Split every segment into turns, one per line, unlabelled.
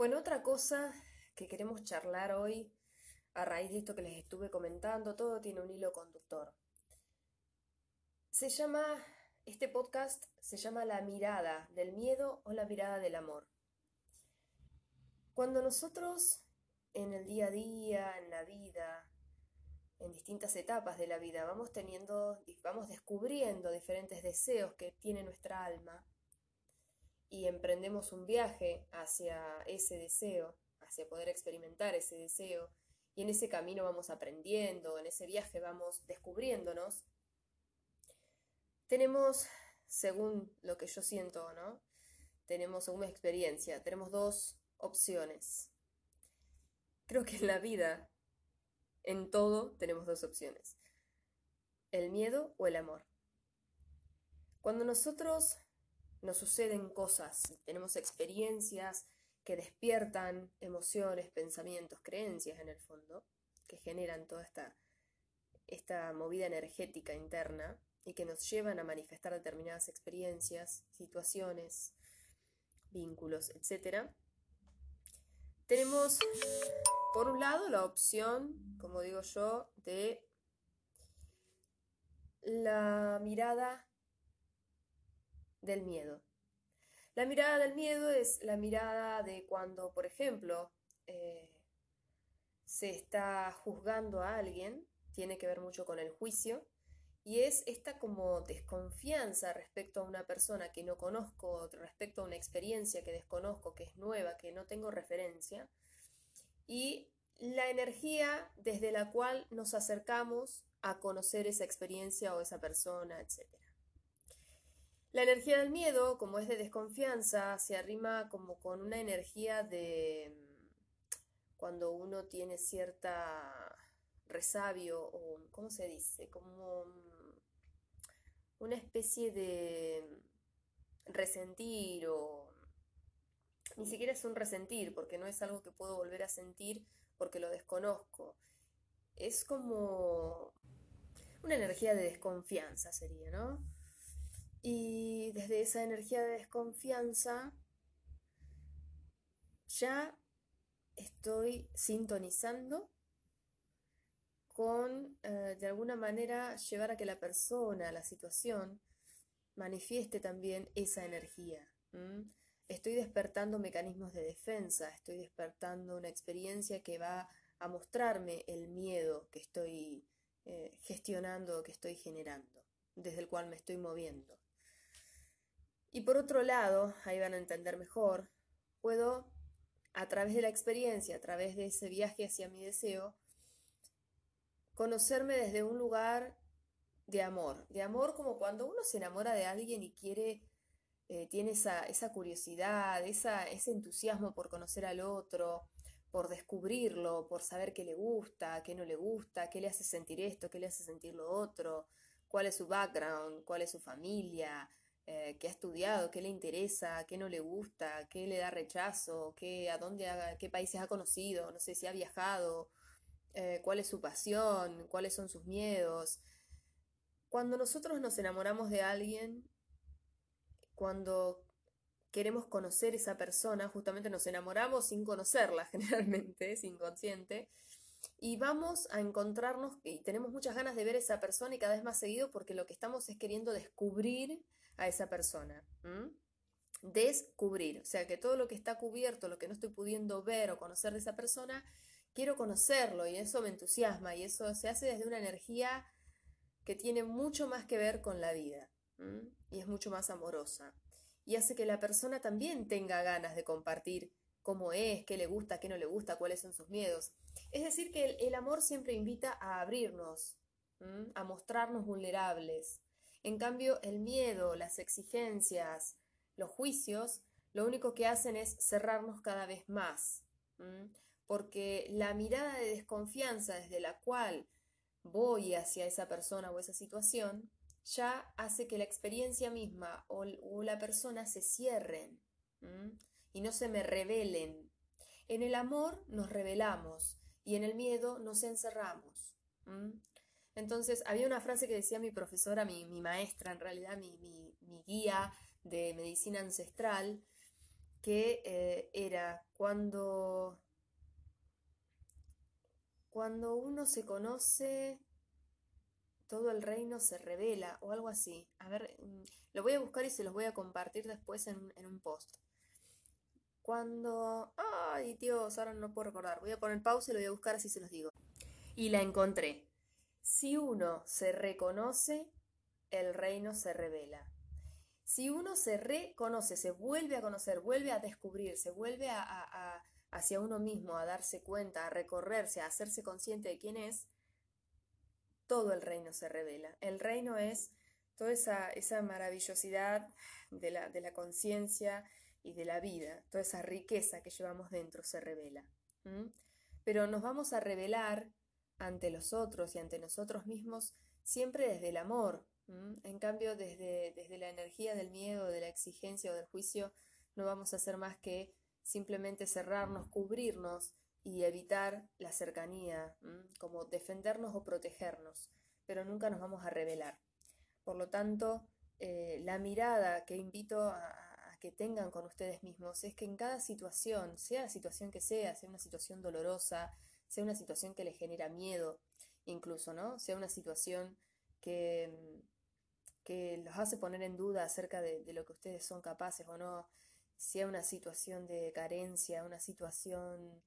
Bueno, otra cosa que queremos charlar hoy, a raíz de esto que les estuve comentando, todo tiene un hilo conductor. Se llama, este podcast se llama La mirada del miedo o la mirada del amor. Cuando nosotros en el día a día, en la vida, en distintas etapas de la vida, vamos teniendo, vamos descubriendo diferentes deseos que tiene nuestra alma y emprendemos un viaje hacia ese deseo, hacia poder experimentar ese deseo, y en ese camino vamos aprendiendo, en ese viaje vamos descubriéndonos, tenemos, según lo que yo siento, ¿no? Tenemos, según mi experiencia, tenemos dos opciones. Creo que en la vida en todo tenemos dos opciones, el miedo o el amor. Cuando nosotros nos suceden cosas, tenemos experiencias que despiertan emociones, pensamientos, creencias en el fondo, que generan toda esta, esta movida energética interna y que nos llevan a manifestar determinadas experiencias, situaciones, vínculos, etc. Tenemos por un lado, la opción, como digo yo, de la mirada del miedo. La mirada del miedo es la mirada de cuando, por ejemplo, eh, se está juzgando a alguien, tiene que ver mucho con el juicio, y es esta como desconfianza respecto a una persona que no conozco, respecto a una experiencia que desconozco, que es nueva, que no tengo referencia, y la energía desde la cual nos acercamos a conocer esa experiencia o esa persona, etc. La energía del miedo, como es de desconfianza, se arrima como con una energía de mm, cuando uno tiene cierta resabio o, ¿cómo se dice? Como mm, una especie de resentir o ni siquiera es un resentir, porque no es algo que puedo volver a sentir porque lo desconozco. Es como una energía de desconfianza sería, ¿no? Y desde esa energía de desconfianza ya estoy sintonizando con, eh, de alguna manera, llevar a que la persona, la situación, manifieste también esa energía estoy despertando mecanismos de defensa, estoy despertando una experiencia que va a mostrarme el miedo que estoy eh, gestionando, que estoy generando, desde el cual me estoy moviendo. Y por otro lado, ahí van a entender mejor, puedo, a través de la experiencia, a través de ese viaje hacia mi deseo, conocerme desde un lugar de amor, de amor como cuando uno se enamora de alguien y quiere eh, tiene esa, curiosidad, ese entusiasmo por conocer al otro, por descubrirlo, por saber qué le gusta, qué no le gusta, qué le hace sentir esto, qué le hace sentir lo otro, cuál es su background, cuál es su familia, eh, qué ha estudiado, qué le interesa, qué no le gusta, qué le da rechazo, qué, a dónde qué países ha conocido, no sé si ha viajado, eh, cuál es su pasión, cuáles son sus miedos. Cuando nosotros nos enamoramos de alguien, cuando queremos conocer esa persona, justamente nos enamoramos sin conocerla generalmente, es inconsciente, y vamos a encontrarnos y tenemos muchas ganas de ver a esa persona y cada vez más seguido porque lo que estamos es queriendo descubrir a esa persona. Descubrir, o sea que todo lo que está cubierto, lo que no estoy pudiendo ver o conocer de esa persona, quiero conocerlo y eso me entusiasma y eso se hace desde una energía que tiene mucho más que ver con la vida y es mucho más amorosa. Y hace que la persona también tenga ganas de compartir cómo es, qué le gusta, qué no le gusta, cuáles son sus miedos. Es decir, que el, amor siempre invita a abrirnos, a mostrarnos vulnerables. En cambio, el miedo, las exigencias, los juicios, lo único que hacen es cerrarnos cada vez más. Porque la mirada de desconfianza desde la cual voy hacia esa persona o esa situación ya hace que la experiencia misma o, la persona se cierren y no se me revelen. En el amor nos revelamos y en el miedo nos encerramos. Entonces, había una frase que decía mi profesora, mi, maestra, en realidad mi, mi, guía de medicina ancestral, que eh, era cuando, cuando uno se conoce, todo el reino se revela o algo así. A ver, mm, lo voy a buscar y se los voy a compartir después en, en un post. Cuando... Ay, Dios, ahora no puedo recordar. Voy a poner pausa y lo voy a buscar así se los digo. Y la encontré. Si uno se reconoce, el reino se revela. Si uno se reconoce, se vuelve a conocer, vuelve a descubrir, se vuelve a, hacia uno mismo, a darse cuenta, a recorrerse, a hacerse consciente de quién es, todo el reino se revela. El reino es toda esa, esa maravillosidad de la, de la conciencia y de la vida, toda esa riqueza que llevamos dentro se revela. Pero nos vamos a revelar ante los otros y ante nosotros mismos siempre desde el amor, en cambio, desde, desde la energía del miedo, de la exigencia o del juicio, no vamos a hacer más que simplemente cerrarnos, cubrirnos y evitar la cercanía, como defendernos o protegernos, pero nunca nos vamos a revelar. Por lo tanto, eh, la mirada que invito a, que tengan con ustedes mismos es que en cada situación, sea la situación que sea, sea una situación dolorosa, sea una situación que les genera miedo, incluso, ¿no? Sea una situación que, que los hace poner en duda acerca de, lo que ustedes son capaces o no, hay una situación de carencia, una situación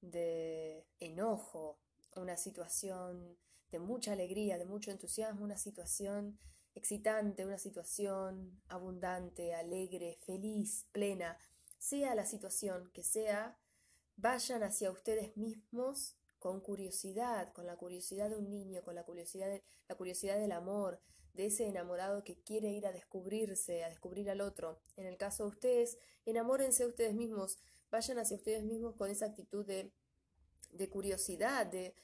de enojo, una situación de mucha alegría, de mucho entusiasmo, una situación excitante, una situación abundante, alegre, feliz, plena, sea la situación que sea, vayan hacia ustedes mismos con curiosidad, con la curiosidad de un niño, con la curiosidad, de, la curiosidad del amor, de ese enamorado que quiere ir a descubrirse, a descubrir al otro. En el caso de ustedes, enamórense a ustedes mismos, vayan hacia ustedes mismos con esa actitud de, de curiosidad, de,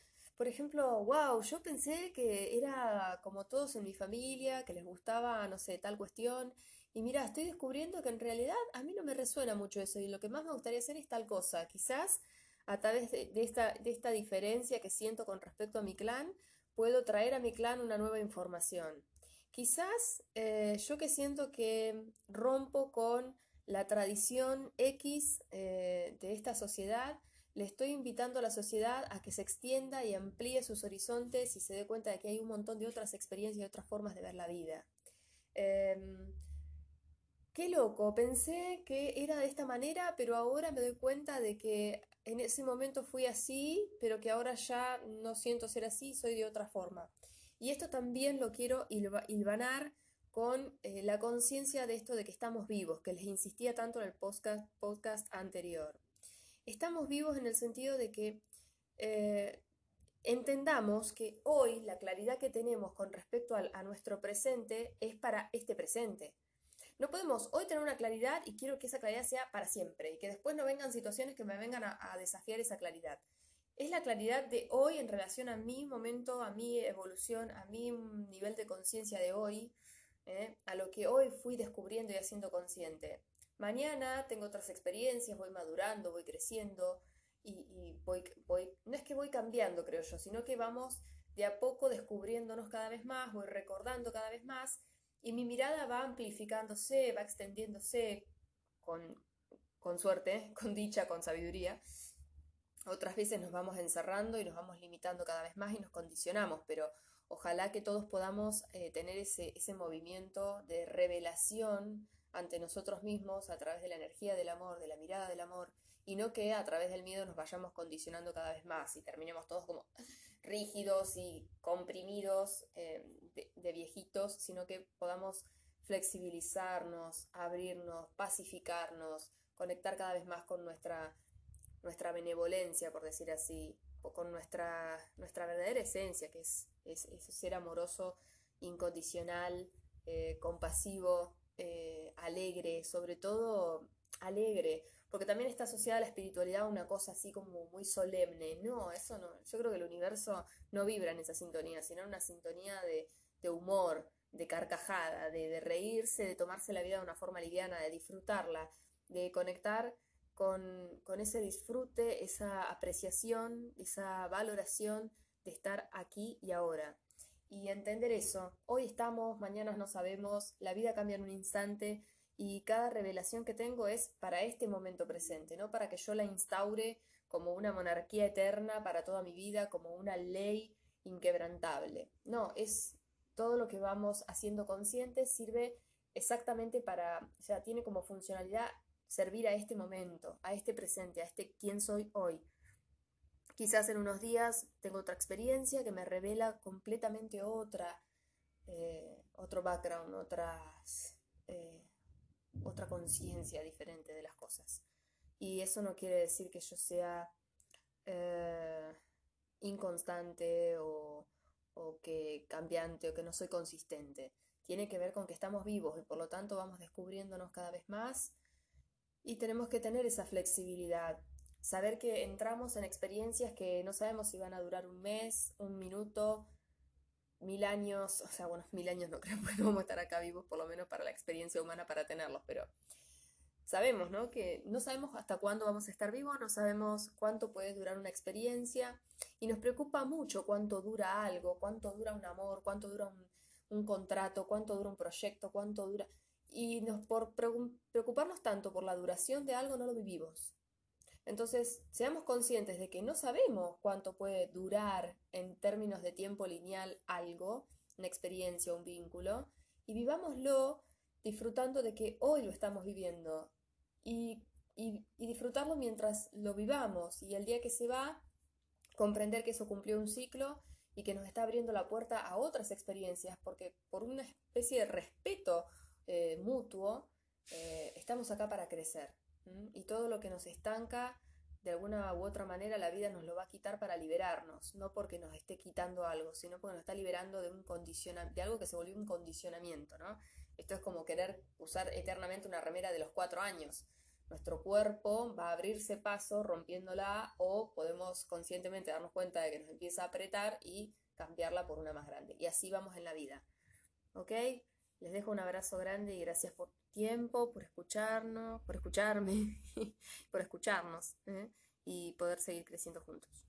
por ejemplo, wow, yo pensé que era como todos en mi familia, que les gustaba, no sé, tal cuestión, y mira, estoy descubriendo que en realidad a mí no me resuena mucho eso, y lo que más me gustaría hacer es tal cosa. Quizás a través de, esta, de esta diferencia que siento con respecto a mi clan, puedo traer a mi clan una nueva información. Quizás eh, yo que siento que rompo con la tradición X eh, de esta sociedad, le estoy invitando a la sociedad a que se extienda y amplíe sus horizontes y se dé cuenta de que hay un montón de otras experiencias y otras formas de ver la vida. Em, qué loco, pensé que era de esta manera, pero ahora me doy cuenta de que en ese momento fui así, pero que ahora ya no siento ser así, soy de otra forma. Y esto también lo quiero hilvanar con eh, la conciencia de esto de que estamos vivos, que les insistía tanto en el podcast, podcast anterior. Estamos vivos en el sentido de que eh, entendamos que hoy la claridad que tenemos con respecto a nuestro presente es para este presente. No podemos hoy tener una claridad y quiero que esa claridad sea para siempre y que después no vengan situaciones que me vengan a desafiar esa claridad es la claridad de hoy en relación a mi momento, a mi evolución, a mi nivel de conciencia de hoy, ¿eh? a lo que hoy fui descubriendo y haciendo consciente. Mañana tengo otras experiencias, voy madurando, voy creciendo y, voy, no es que voy cambiando, creo yo, sino que vamos de a poco descubriéndonos cada vez más, voy recordando cada vez más y mi mirada va amplificándose, va extendiéndose con, con suerte, con dicha, con sabiduría. Otras veces nos vamos encerrando y nos vamos limitando cada vez más y nos condicionamos, pero ojalá que todos podamos eh, tener ese, ese movimiento de revelación ante nosotros mismos a través de la energía del amor, de la mirada del amor, y no que a través del miedo nos vayamos condicionando cada vez más y terminemos todos como rígidos y comprimidos eh, de, viejitos, sino que podamos flexibilizarnos, abrirnos, pacificarnos, conectar cada vez más con nuestra nuestra benevolencia, por decir así, o con nuestra, nuestra verdadera esencia, que es, es, ser amoroso, incondicional, eh, compasivo, eh, alegre, sobre todo alegre, porque también está asociada a la espiritualidad una cosa así como muy solemne. No, eso no, yo creo que el universo no vibra en esa sintonía, sino en una sintonía de, de humor, de carcajada, de, de reírse, de tomarse la vida de una forma liviana, de disfrutarla, de conectar con, ese disfrute, esa apreciación, esa valoración de estar aquí y ahora. Y entender eso, hoy estamos, mañana no sabemos, la vida cambia en un instante y cada revelación que tengo es para este momento presente, no para que yo la instaure como una monarquía eterna para toda mi vida, como una ley inquebrantable. No, es todo lo que vamos haciendo consciente sirve exactamente para, o sea, tiene como funcionalidad servir a este momento, a este presente, a este quién soy hoy. Quizás en unos días tengo otra experiencia que me revela completamente otra, eh, otro background, otras, eh, otra conciencia diferente de las cosas. Y eso no quiere decir que yo sea eh, inconstante o, o que cambiante o que no soy consistente. Tiene que ver con que estamos vivos y por lo tanto vamos descubriéndonos cada vez más y tenemos que tener esa flexibilidad. Saber que entramos en experiencias que no sabemos si van a durar un mes, un minuto, mil años, o sea, bueno, mil años no creo que vamos a estar acá vivos, por lo menos para la experiencia humana, para tenerlos, pero sabemos, ¿no? Que no sabemos hasta cuándo vamos a estar vivos, no sabemos cuánto puede durar una experiencia y nos preocupa mucho cuánto dura algo, cuánto dura un amor, cuánto dura un, un contrato, cuánto dura un proyecto, cuánto dura... Y nos, por preocuparnos tanto por la duración de algo no lo vivimos. Entonces, seamos conscientes de que no sabemos cuánto puede durar en términos de tiempo lineal algo, una experiencia, un vínculo, y vivámoslo disfrutando de que hoy lo estamos viviendo y, y, disfrutarlo mientras lo vivamos y el día que se va, comprender que eso cumplió un ciclo y que nos está abriendo la puerta a otras experiencias, porque por una especie de respeto eh, mutuo, eh, estamos acá para crecer. Y todo lo que nos estanca, de alguna u otra manera, la vida nos lo va a quitar para liberarnos, no porque nos esté quitando algo, sino porque nos está liberando de, un de algo que se volvió un condicionamiento, ¿no? Esto es como querer usar eternamente una remera de los cuatro años. Nuestro cuerpo va a abrirse paso rompiéndola o podemos conscientemente darnos cuenta de que nos empieza a apretar y cambiarla por una más grande. Y así vamos en la vida. ¿Ok? Les dejo un abrazo grande y gracias por tiempo, por escucharnos, por escucharme, por escucharnos ¿eh? y poder seguir creciendo juntos.